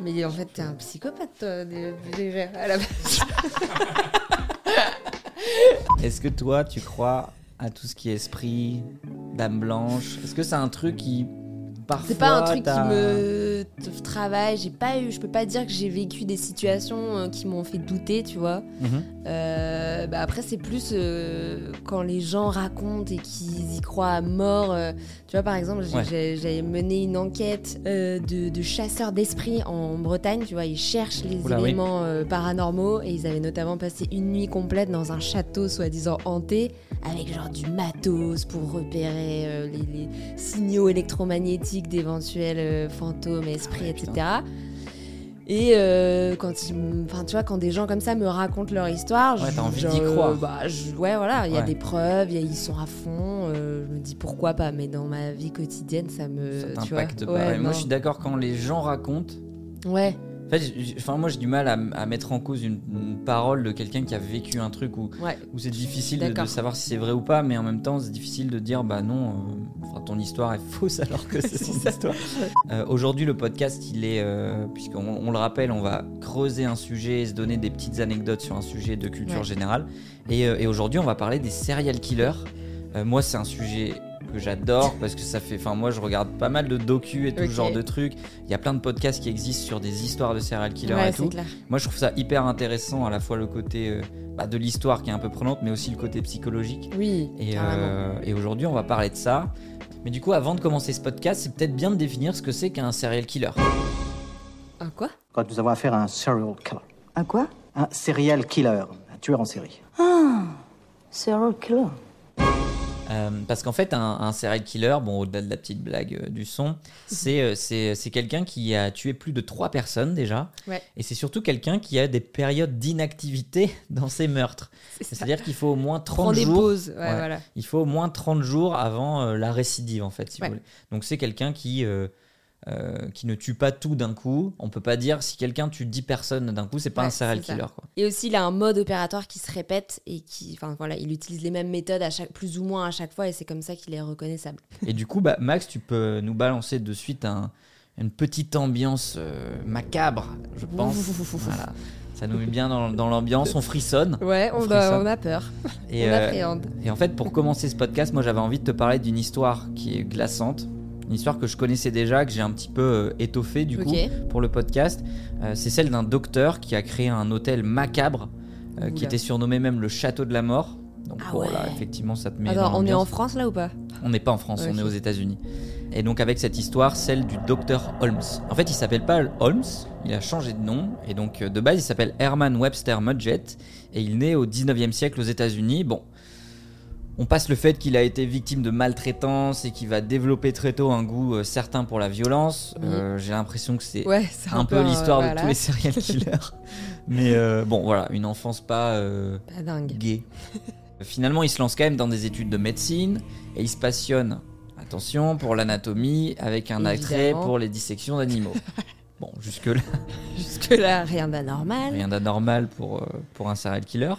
Mais en fait, t'es un psychopathe, toi, dé- déjà, à la base. Est-ce que toi, tu crois à tout ce qui est esprit, dame blanche? Est-ce que c'est un truc qui parfois C'est pas un truc qui me t- travaille. J'ai pas eu, je peux pas dire que j'ai vécu des situations euh, qui m'ont fait douter, tu vois. Mhm. Euh, bah après, c'est plus euh, quand les gens racontent et qu'ils y croient à mort. euh, tu vois, par exemple, Ouais. j'avais mené une enquête de, de chasseurs d'esprit en Bretagne. Tu vois, ils cherchent les Oula, éléments paranormaux et ils avaient notamment passé une nuit complète dans un château soi-disant hanté avec genre du matos pour repérer les, les signaux électromagnétiques d'éventuels euh, fantômes, esprits, ouais, putain. etc. Et euh, quand enfin tu vois quand des gens comme ça me racontent leur histoire, Ouais, je- envie d'y croire. bah, je- ouais voilà, il y a des preuves, il y a- ils sont à fond. euh, je me dis pourquoi pas, mais dans ma vie quotidienne ça me Ça tu vois. Ouais, moi, je suis d'accord quand les gens racontent. Ouais, En fait, enfin, moi, j'ai du mal à, mettre en cause une, une parole de quelqu'un qui a vécu un truc où, ouais. où c'est difficile de, savoir si c'est vrai ou pas, mais en même temps, c'est difficile de dire bah non, euh, enfin, ton histoire est fausse alors que c'est son histoire. Euh, Aujourd'hui, le podcast, il est, euh, puisqu'on on le rappelle, on va creuser un sujet et se donner des petites anecdotes sur un sujet de culture Ouais. générale. Et, et aujourd'hui, on va parler des serial killers. Moi, c'est un sujet que j'adore parce que ça fait. Enfin, moi, je regarde pas mal de docu et tout ce genre de trucs. Il y a plein de podcasts qui existent sur des histoires de serial killers Ouais, et tout. clair. Moi, je trouve ça hyper intéressant, à la fois le côté euh, bah, de l'histoire qui est un peu prenante, mais aussi le côté psychologique. Oui, Et, euh, et aujourd'hui, on va parler de ça. Mais du coup, avant de commencer ce podcast, c'est peut-être bien de définir ce que c'est qu'un serial killer. Un quoi? Quand nous avons affaire à un serial killer. Un quoi? Un serial killer, un tueur en série. Serial killer. Euh, parce qu'en fait, un, un serial killer, bon, au-delà de la petite blague euh, du son, c'est euh, c'est quelqu'un qui a tué plus de trois personnes déjà. Ouais. Et c'est surtout quelqu'un qui a des périodes d'inactivité dans ses meurtres. C'est-à-dire qu'il faut au moins 30 Prends des jours. pauses, ouais, Ouais. voilà. Il faut au moins 30 jours avant euh, la récidive, en fait, si vous voulez. Donc c'est quelqu'un qui, euh, qui ne tue pas tout d'un coup. On peut pas dire si quelqu'un tue 10 personnes d'un coup, c'est pas Ouais, un serial killer. Quoi. Et aussi, il a un mode opératoire qui se répète et qui, enfin voilà, il utilise les mêmes méthodes à chaque, plus ou moins à chaque fois et c'est comme ça qu'il est reconnaissable. Et du coup, bah, Max, tu peux nous balancer de suite un- une petite ambiance euh, macabre, je pense. voilà. Ça nous met bien dans, dans l'ambiance, on frissonne. Ouais, On a, ça. on a peur, Et, on euh, appréhende. Et en fait, pour commencer ce podcast, moi j'avais envie de te parler d'une histoire qui est glaçante. Une histoire que je connaissais déjà, que j'ai un petit peu euh, étoffée du coup pour le podcast. Euh, c'est celle d'un docteur qui a créé un hôtel macabre euh, qui était surnommé même le château de la mort. Donc Ah là, effectivement, ça te met dans on est en. France là ou pas? On n'est pas en France, on est aux États-Unis. Et donc avec cette histoire, celle du docteur Holmes. En fait, il s'appelle pas Holmes, il a changé de nom. Et donc de base, il s'appelle Herman Webster Mudgett. Et il naît au 19e siècle aux États-Unis. Bon, on passe le fait qu'il a été victime de maltraitance et qu'il va développer très tôt un goût euh, certain pour la violence. Oui. Euh, J'ai l'impression que c'est Ouais, un, peu l'histoire de tous les serial killers. Mais euh, bon, voilà, une enfance pas... Pas dingue. gay. Finalement, il se lance quand même dans des études de médecine et il se passionne, attention, pour l'anatomie avec un attrait pour les dissections d'animaux. Bon, jusque-là, Jusque-là, rien d'anormal. rien d'anormal pour, pour un serial killer.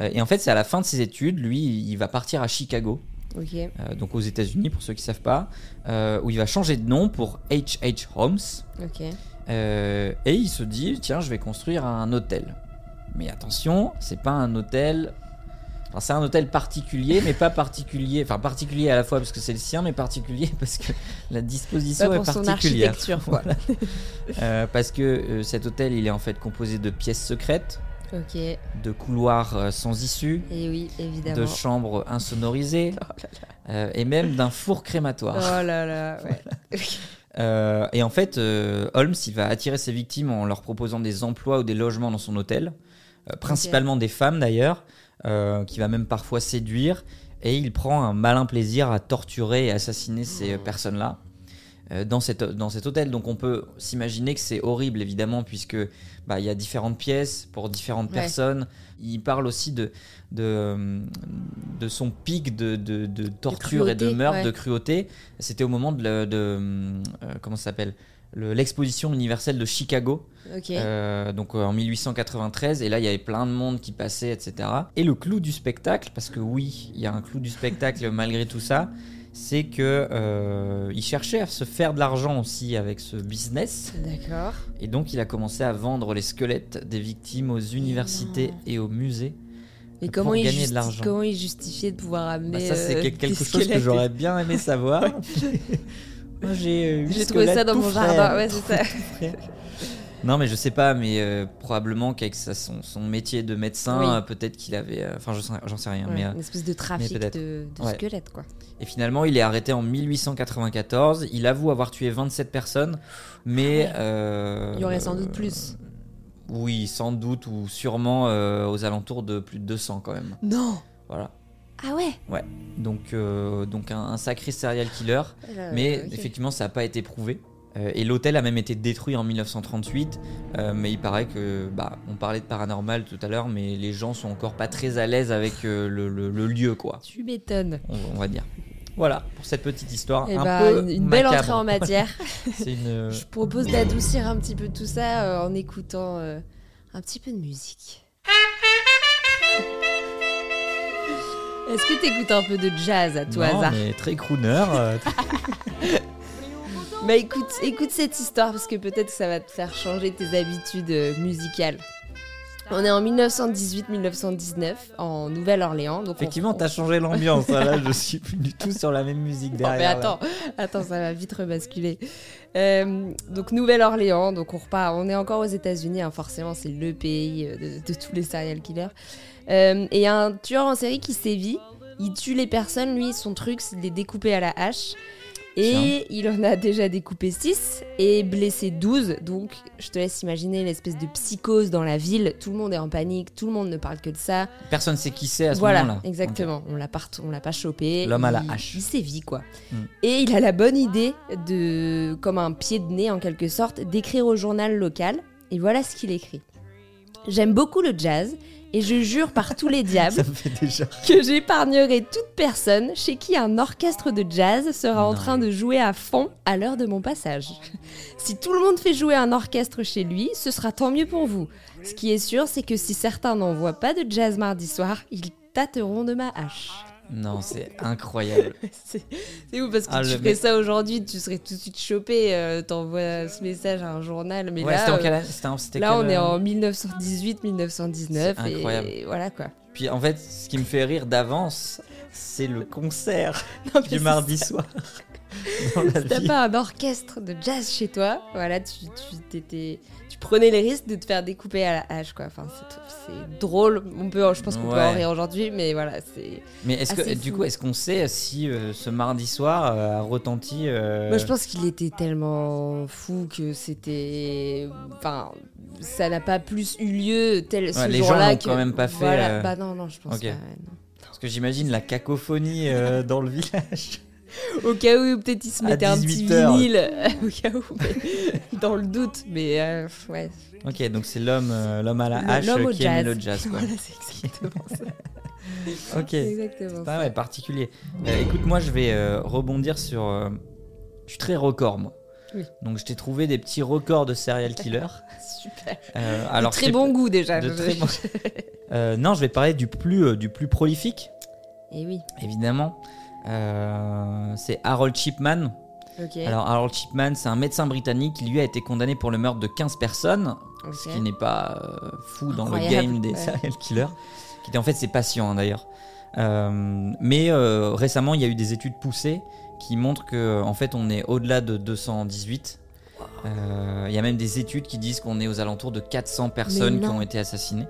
Euh, Et en fait, c'est à la fin de ses études, lui, il va partir à Chicago, euh, donc aux États-Unis pour ceux qui ne savent pas, euh, où il va changer de nom pour H.H. Holmes. Ok. Euh, et il se dit tiens je vais construire un hôtel mais attention c'est pas un hôtel alors c'est un hôtel particulier mais pas particulier enfin particulier à la fois parce que c'est le sien mais particulier parce que la disposition est pour son particulière architecture. Voilà. Parce que cet hôtel il est en fait composé de pièces secrètes De couloirs euh, sans issue. Oui, évidemment. de chambres insonorisées. Euh, et même d'un four crématoire. Oh là là, ouais. Euh, et en fait, euh, Holmes, il va attirer ses victimes en leur proposant des emplois ou des logements dans son hôtel, euh, principalement des femmes d'ailleurs, euh, qui va même parfois séduire. Et il prend un malin plaisir à torturer et assassiner ces euh, personnes-là dans, cette, dans cet hôtel. Donc on peut s'imaginer que c'est horrible évidemment puisque bah, il y a différentes pièces pour différentes Ouais. personnes. Il parle aussi de, de, de son pic de, de, de torture et de meurtre, ouais. de cruauté. C'était au moment de, le- de euh, comment ça s'appelle? Le- l'exposition universelle de Chicago, euh, donc euh, en 1893, et là il y avait plein de monde qui passait, etc. Et le clou du spectacle, parce que oui, il y a un clou du spectacle malgré tout ça, c'est que euh, il cherchait à se faire de l'argent aussi avec ce business. D'accord. Et donc, il a commencé à vendre les squelettes des victimes aux universités et aux musées. Pour comment il, gagner de comment il justifiait de pouvoir amener Bah, ça, c'est euh, quelque chose que j'aurais bien aimé savoir. Moi, j'ai euh, J'ai trouvé ça dans mon jardin. Ouais, c'est ça. Non, mais je sais pas, mais euh, probablement qu'avec sa- son, son métier de médecin, Oui. euh, peut-être qu'il avait. euh, Enfin, je sais- j'en sais rien. Ouais, mais, euh, une espèce de trafic peut-être. de, Ouais. squelettes, quoi. Et finalement, il est arrêté en 1894. Il avoue avoir tué 27 personnes, mais. euh, Ah Il y aurait sans doute plus. Oui, sans doute, ou sûrement euh, aux alentours de plus de 200 quand même. Non Voilà. Ah ouais Ouais. Donc, euh, donc un, un sacré serial killer. Mais ok. effectivement, ça n'a pas été prouvé. Euh, et l'hôtel a même été détruit en 1938. euh, mais il paraît que, bah, on parlait de paranormal tout à l'heure, mais les gens sont encore pas très à l'aise avec euh, le, le- le lieu, quoi. Tu m'étonnes. On, on va dire. Voilà pour cette petite histoire. Eh un ben, peu une, belle entrée en matière. Une. Je propose d'adoucir un petit peu tout ça en écoutant un petit peu de musique. Est-ce que t'écoutes un peu de jazz à tout Non, hasard mais très crooner. Bah écoute, écoute cette histoire parce que peut-être que ça va te faire changer tes habitudes euh, musicales. On est en 1918-1919 en Nouvelle-Orléans. Effectivement, on- t'as changé l'ambiance. hein, Là, je suis plus du tout sur la même musique Non, derrière. mais attends, attends, ça va vite rebasculer. Euh, donc Nouvelle-Orléans, donc on repart, on est encore aux États-Unis, hein, forcément c'est le pays euh, de, de tous les serial killers. Euh, et il y a un tueur en série qui sévit, il tue les personnes, lui son truc c'est de les découper à la hache. Et il en a déjà découpé 6 et blessé 12. Donc, je te laisse imaginer l'espèce de psychose dans la ville. Tout le monde est en panique, tout le monde ne parle que de ça. Personne sait qui c'est à ce Voilà, moment-là. exactement. On l'a pas, on l'a pas chopé. L'homme à la hache. Il sévit quoi. Mm. Et il a la bonne idée de, comme un pied de nez en quelque sorte, d'écrire au journal local. Et voilà ce qu'il écrit. J'aime beaucoup le jazz et je jure par tous les diables que j'épargnerai toute personne chez qui un orchestre de jazz sera en train de jouer à fond à l'heure de mon passage. Si tout le monde fait jouer un orchestre chez lui, ce sera tant mieux pour vous. Ce qui est sûr, c'est que si certains n'envoient pas de jazz mardi soir, ils tâteront de ma hache. Non, c'est incroyable. C'est ouf parce que Ah, tu ferais mec- ça aujourd'hui, tu serais tout de suite chopé, euh, t'envoies ce message à un journal, mais ouais, là, c'était en euh, quelle année? C'était en- c'était là quelle, on est euh, en 1918-1919 C'est incroyable. et voilà quoi. Puis en fait, ce qui me fait rire d'avance, c'est le concert Non, du mardi ça. soir. Dans la Si t'as pas un orchestre de jazz chez toi, voilà, tu, tu, t'étais- tu prenais les risques de te faire découper à la hache, quoi. Enfin, c'est- drôle. On peut, je pense qu'on peut en rire aujourd'hui, mais voilà, c'est. Mais est-ce que du coup, est-ce qu'on sait si euh, ce mardi soir euh, a retenti euh, Moi, je pense qu'il était tellement fou que c'était. Enfin, ça n'a pas plus eu lieu tel ce Ouais, les gens jour-là l'ont que. quand même pas fait, Voilà. Bah non, non, je pense pas. non. Parce que j'imagine la cacophonie dans le village. Au cas où peut-être il se mettait un petit 18 heures. vinyle, au cas où, mais dans le doute, mais euh, ouais. Ok, donc c'est l'homme, euh, l'homme à la hache au qui jazz. le jazz. Quoi. Voilà, c'est exactement ça. Ok. C'est exactement Pas ça. ouais, particulier. Euh, écoute, moi, je vais euh, rebondir sur. je suis très record, moi. Oui. Donc, je t'ai trouvé des petits records de serial killer. Super. Euh, Alors, très bon goût déjà. de très bon- Euh, non, je vais parler du plus, euh, du plus prolifique, Et oui. évidemment. Euh, c'est Harold Chipman. Ok. Alors, Harold Chipman, c'est un médecin britannique qui, lui, a été condamné pour le meurtre de 15 personnes, ce qui n'est pas euh, fou dans le game des ouais. serial killers, qui étaient en fait ses patients, hein, d'ailleurs. Euh, mais euh, récemment, il y a eu des études poussées qui montrent que, en fait, on est au-delà de 218. Euh, Il y a même des études qui disent qu'on est aux alentours de 400 personnes qui ont été assassinées.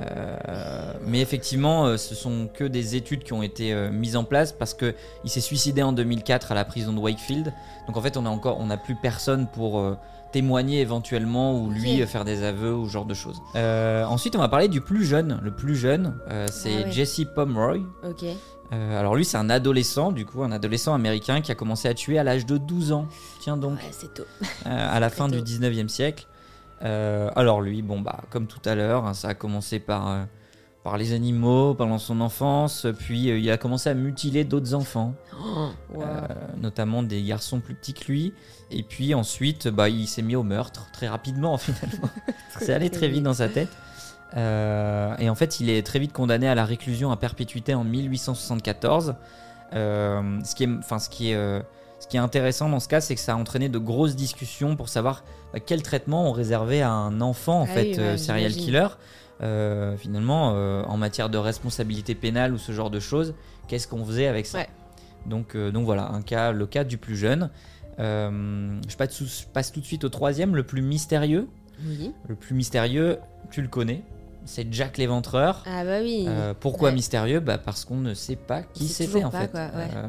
Euh, mais effectivement, euh, ce sont que des études qui ont été euh, mises en place parce que il s'est suicidé en 2004 à la prison de Wakefield. Donc en fait, on a encore, on n'a plus personne pour euh, témoigner éventuellement ou lui faire des aveux ou ce genre de choses. Ensuite, on va parler du plus jeune. Le plus jeune, c'est Ah ouais. Jesse Pomeroy. Ok. Alors lui, c'est un adolescent, du coup, un adolescent américain qui a commencé à tuer à l'âge de 12 ans. Tiens donc, Ouais, c'est tôt. à la fin du tôt. 19e siècle. Euh, alors lui, bon bah, comme tout à l'heure, hein, ça a commencé par euh, par les animaux pendant son enfance, puis euh, il a commencé à mutiler d'autres enfants, Oh, wow. notamment des garçons plus petits que lui. Et puis ensuite, bah, il s'est mis au meurtre très rapidement finalement. C'est allé très vite dans sa tête. Et en fait, il est très vite condamné à la réclusion à perpétuité en 1874. Euh, ce, qui est, enfin, ce, qui est, ce qui est intéressant dans ce cas, c'est que ça a entraîné de grosses discussions pour savoir bah, quel traitement on réservait à un enfant, en Ah fait, oui, euh, ouais, serial killer. Euh, finalement, euh, en matière de responsabilité pénale ou ce genre de choses, qu'est-ce qu'on faisait avec ça? Ouais. donc, euh, donc voilà, un cas, le cas du plus jeune. Je passe, tout- je passe tout de suite au troisième, le plus mystérieux. Oui. Le plus mystérieux, tu le connais, c'est Jack l'Éventreur. Ah bah oui. Euh, pourquoi Ouais. mystérieux? Bah Parce qu'on ne sait pas qui c'était en pas, fait. quoi, ouais. Euh,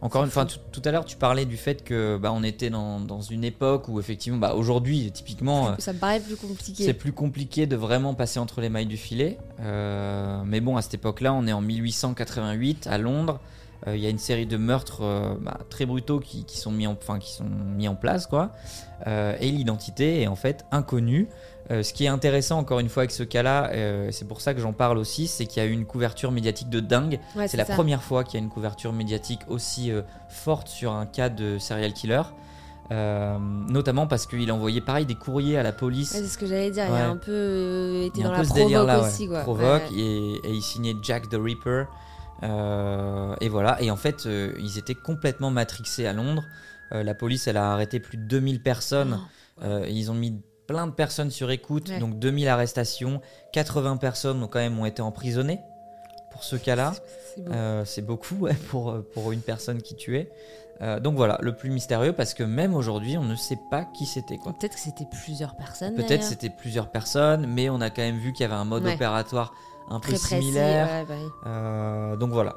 encore une fois, tout, tout à l'heure tu parlais du fait que bah, on était dans, dans une époque où effectivement, bah, aujourd'hui typiquement, Ça me paraît plus compliqué. c'est plus compliqué de vraiment passer entre les mailles du filet. Euh, mais bon, à cette époque-là, on est en 1888 à Londres. Euh, Il y a une série de meurtres euh, bah, très brutaux qui, qui sont mis en, enfin, qui sont mis en place, quoi. Et l'identité est en fait inconnue. Euh, ce qui est intéressant, encore une fois, avec ce cas-là, euh, c'est pour ça que j'en parle aussi, c'est qu'il y a eu une couverture médiatique de dingue. Ouais, c'est la ça. première fois qu'il y a une couverture médiatique aussi euh, forte sur un cas de serial killer. Euh, notamment parce qu'il envoyait pareil des courriers à la police. Ouais, c'est ce que j'allais dire. Il Ouais. a un peu été Il y a dans un la ce provoque délire-là, aussi, quoi. Provoque, et, et il signait Jack the Ripper. Et voilà, et en fait, ils étaient complètement matrixés à Londres. La police, elle a arrêté plus de 2000 personnes. Euh, ils ont mis plein de personnes sur écoute. Ouais. donc 2000 arrestations. 80 personnes ont quand même ont été emprisonnées pour ce cas-là. C'est. Euh, beaucoup ouais, pour, euh, pour une personne qui tuait. Euh, donc voilà, le plus mystérieux parce que même aujourd'hui, on ne sait pas qui c'était. Peut-être que c'était plusieurs personnes. Peut-être d'ailleurs. c'était plusieurs personnes, mais on a quand même vu qu'il y avait un mode Ouais. opératoire un peu précis. similaire. ouais, bah. Euh, donc voilà.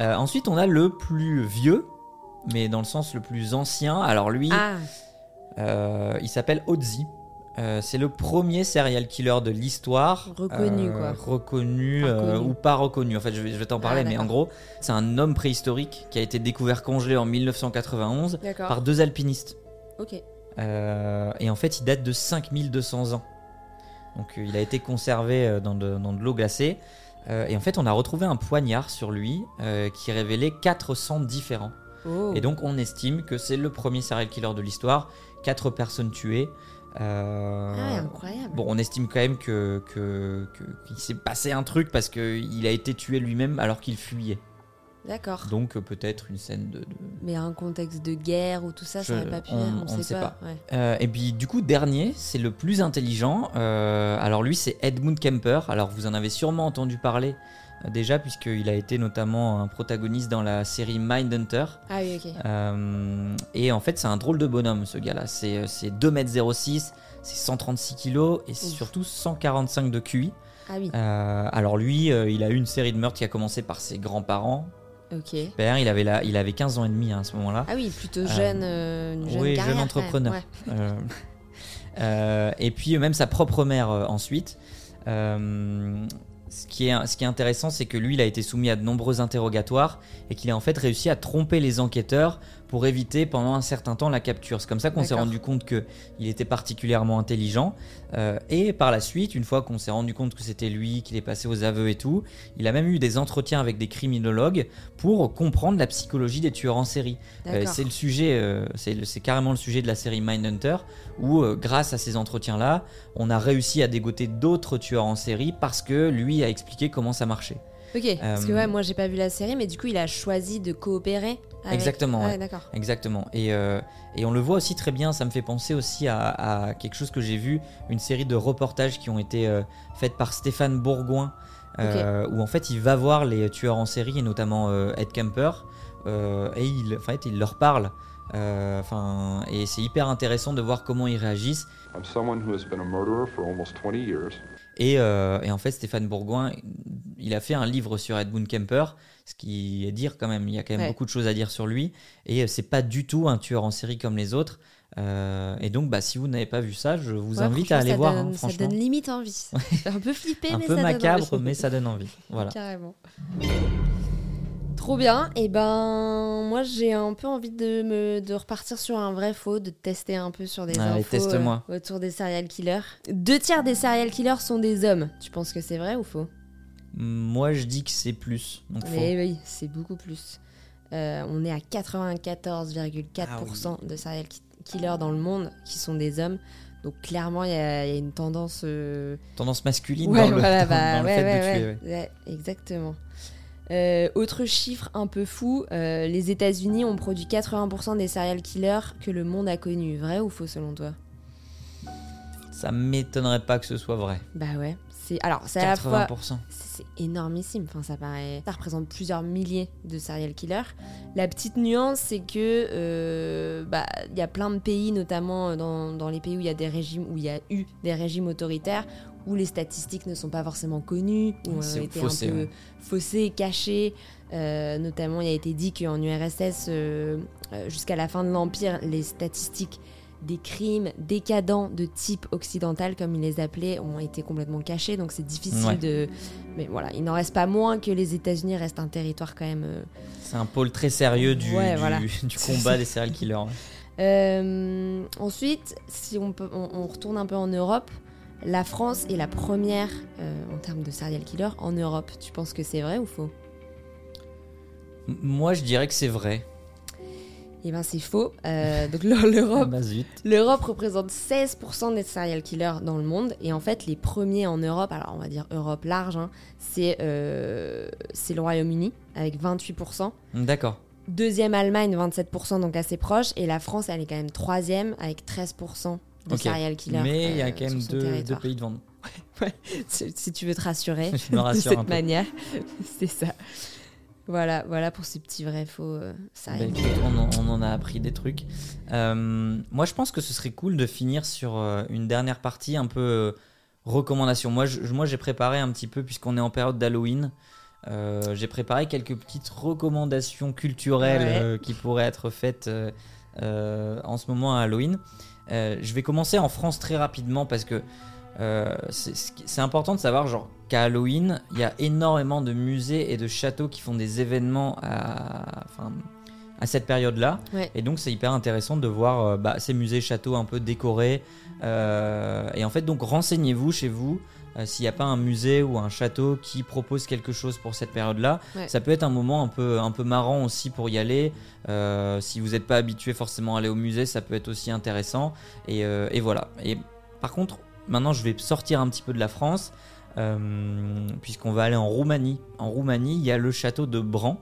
Euh, ensuite, on a le plus vieux, mais dans le sens le plus ancien. Alors lui, Ah, il s'appelle Ozzy. Euh, c'est le premier serial killer de l'histoire. Reconnu, Euh, quoi. Reconnu, euh, connu. ou pas reconnu. En fait, je vais, t'en Ah, parler, mais en gros, c'est un homme préhistorique qui a été découvert congelé en 1991 d'accord. par deux alpinistes. Ok. Et en fait, il date de 5200 ans. Donc, il a été conservé dans de, dans de l'eau glacée. Et en fait, on a retrouvé un poignard sur lui qui révélait 400 différents. Oh. Et donc, on estime que c'est le premier serial killer de l'histoire. 4 personnes tuées. Euh, Ah, incroyable. Bon, on estime quand même que, qu'il s'est passé un truc parce qu'il a été tué lui-même alors qu'il fuyait. D'accord. Donc, euh, peut-être une scène de- de, Mais un contexte de guerre ou tout ça, ça Je- aurait pas pu. on- on sait pas. Ouais. Euh, et puis du coup, dernier, c'est le plus intelligent. Euh, alors lui, c'est Edmund Kemper. Alors vous en avez sûrement entendu parler déjà, puisqu'il a été notamment un protagoniste dans la série Mindhunter. Ah oui, ok. Euh, et en fait, c'est un drôle de bonhomme, ce gars-là. C'est euh, c'est 2m06, c'est 136 kg et c'est surtout 145 de QI. Ah oui, Euh, alors lui, euh, il a eu une série de meurtres qui a commencé par ses grands-parents. ok. Père, il avait, la, il avait 15 ans et demi hein, à ce moment-là. Ah oui, plutôt jeune, une jeune oui, carrière. jeune entrepreneur. ouais. Et puis même sa propre mère ensuite. Euh, ce, qui est, intéressant, c'est que lui, il a été soumis à de nombreux interrogatoires et qu'il a en fait réussi à tromper les enquêteurs pour éviter pendant un certain temps la capture. C'est comme ça qu'on s'est rendu compte qu'il était particulièrement intelligent. Euh, et par la suite, une fois qu'on s'est rendu compte que c'était lui, qu'il est passé aux aveux et tout, il a même eu des entretiens avec des criminologues pour comprendre la psychologie des tueurs en série. Euh, c'est le sujet, euh, c'est carrément le sujet de la série Mindhunter, où grâce à ces entretiens-là, on a réussi à dégoter d'autres tueurs en série parce que lui a expliqué comment ça marchait. Ok, parce que Euh, ouais, moi j'ai pas vu la série, mais du coup il a choisi de coopérer. Avec... Exactement, Ouais, d'accord. Exactement. Et, euh, et on le voit aussi très bien, ça me fait penser aussi à, à quelque chose que j'ai vu, une série de reportages qui ont été euh, faites par Stéphane Bourgoin, euh, où en fait il va voir les tueurs en série, et notamment euh, Ed Kemper, euh, et il, en fait, il leur parle. Euh, Enfin, et c'est hyper intéressant de voir comment ils réagissent. I'm someone who has been a murderer for almost 20 years. Et, euh, et en fait, Stéphane Bourgoin, il a fait un livre sur Edmund Kemper, ce qui est dire quand même, il y a quand même Ouais. beaucoup de choses à dire sur lui. Et euh, c'est pas du tout un tueur en série comme les autres. Euh, et donc, bah, si vous n'avez pas vu ça, je vous Ouais, invite à aller ça voir. donne- hein, ça donne limite envie. Fait un peu flipper, un mais peu ça donne macabre, envie. mais ça donne envie. Voilà. Carrément. Trop bien. Et ben, moi j'ai un peu envie de me de repartir sur un vrai faux, de tester un peu sur des Allez, infos teste-moi. euh, autour des serial killers. Deux tiers des serial killers sont des hommes. Tu penses que c'est vrai ou faux? Moi, je dis que c'est plus. Donc, faux. Mais oui, c'est beaucoup plus. Euh, on est à 94,4% de serial ki- killers dans le monde qui sont des hommes. Donc clairement, il y, a il y a une tendance. euh, Tendance masculine Ouais, dans le, dans- bah, dans le ouais, fait ouais, de tuer. exactement. Euh, autre chiffre un peu fou, euh, les États-Unis ont produit 80% des serial killers que le monde a connus. Vrai ou faux selon toi? Ça m'étonnerait pas que ce soit vrai. Bah ouais. C'est alors c'est à la fois 80%. c'est énormissime. Enfin, ça paraît, ça représente plusieurs milliers de serial killers. La petite nuance, c'est que euh, bah il y a plein de pays, notamment dans, dans les pays où il y a des régimes, où il y a eu des régimes autoritaires, où les statistiques ne sont pas forcément connues, où ont été faussé, un peu ouais. faussées, cachées. Euh, notamment, il a été dit qu'en URSS, euh, euh, jusqu'à la fin de l'Empire, les statistiques des crimes décadents de type occidental, comme ils les appelaient, ont été complètement cachés. Donc c'est difficile Ouais. de. Mais voilà, il n'en reste pas moins que les États-Unis restent un territoire quand même. euh, C'est un pôle très sérieux du, Ouais, du, voilà. du combat des serial killers. Euh, ensuite, si on, peut, on, on retourne un peu en Europe, la France est la première euh, en termes de serial killer en Europe. Tu penses que c'est vrai ou faux? Moi, je dirais que c'est vrai. Eh ben c'est faux. Euh, donc l'Europe Bah zut. L'Europe représente 16% des serial killers dans le monde. Et en fait, les premiers en Europe, alors on va dire Europe large, hein, c'est euh, c'est le Royaume-Uni avec 28%. D'accord. Deuxième Allemagne, 27%, donc assez proche. Et la France, elle est quand même troisième avec 13% de Ok. serial killers. Mais il y a euh, quand même deux, deux pays devant nous. Si, si tu veux te rassurer de cette un peu. manière, c'est ça. Voilà, voilà pour ces petits vrais faux euh, Bah, écoute, killers. on, en, on en a appris des trucs. Euh, moi, je pense que ce serait cool de finir sur euh, une dernière partie un peu recommandation. Moi, je- moi, j'ai préparé un petit peu, puisqu'on est en période d'Halloween, j'ai préparé quelques petites recommandations culturelles Ouais. qui pourraient être faites en ce moment à Halloween. Je vais commencer en France très rapidement parce que euh, c'est important de savoir genre qu'à Halloween, il y a énormément de musées et de châteaux qui font des événements à, enfin, à cette période-là. Ouais. Et donc c'est hyper intéressant de voir euh, bah, ces musées châteaux un peu décorés. Euh, et en fait donc renseignez-vous chez vous s'il n'y a pas un musée ou un château qui propose quelque chose pour cette période-là. Ouais. Ça peut être un moment un peu, un peu marrant aussi pour y aller. Si vous n'êtes pas habitué forcément à aller au musée, ça peut être aussi intéressant. Et, et voilà. Et par contre, maintenant je vais sortir un petit peu de la France. euh, puisqu'on va aller en Roumanie. En Roumanie, il y a le château de Bran.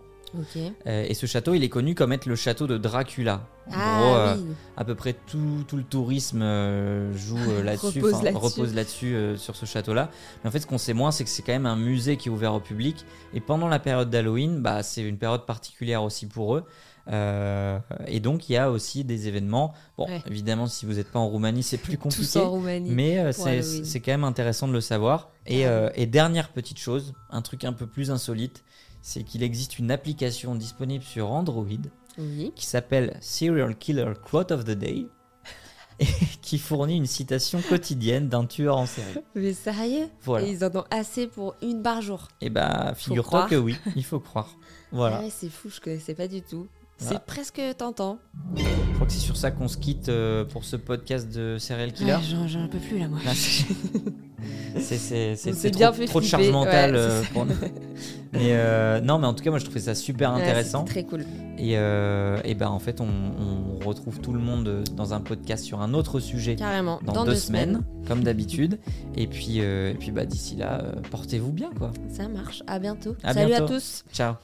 Euh, et ce château, il est connu comme être le château de Dracula. En Ah gros, euh, oui. à peu près tout, tout le tourisme euh, joue euh, là-dessus, Repose là-dessus. repose là-dessus sur ce château-là. Mais en fait, ce qu'on sait moins, c'est que c'est quand même un musée qui est ouvert au public. Et pendant la période d'Halloween, bah, c'est une période particulière aussi pour eux. Euh, et donc, il y a aussi des événements. Bon, Ouais. évidemment, si vous n'êtes pas en Roumanie, c'est plus compliqué. en Roumanie. Mais euh, c'est c'est quand même intéressant de le savoir. Euh, et dernière petite chose, un truc un peu plus insolite, c'est qu'il existe une application disponible sur Android Oui. qui s'appelle Serial Killer Quote of the Day et qui fournit une citation quotidienne d'un tueur en série. Mais sérieux? Voilà. Et ils en ont assez pour une par jour. Et bah, figure-toi que oui, il faut croire. Voilà. Ah ouais, c'est fou, je connaissais pas du tout. C'est presque tentant. Je crois que c'est sur ça qu'on se quitte euh, pour ce podcast de Serial Killer. Ouais, j'en, peux plus là, moi. Là, c'est- trop, bien fait trop de charge mentale ouais, euh, pour nous. Mais euh, non, mais en tout cas, moi je trouvais ça super intéressant. très cool. Et, euh, et ben en fait, on, on retrouve tout le monde dans un podcast sur un autre sujet Carrément. dans, deux, semaines, comme d'habitude. Et puis, et puis bah, d'ici là, portez-vous bien quoi. Ça marche. À bientôt. À Salut bientôt. à tous. Ciao.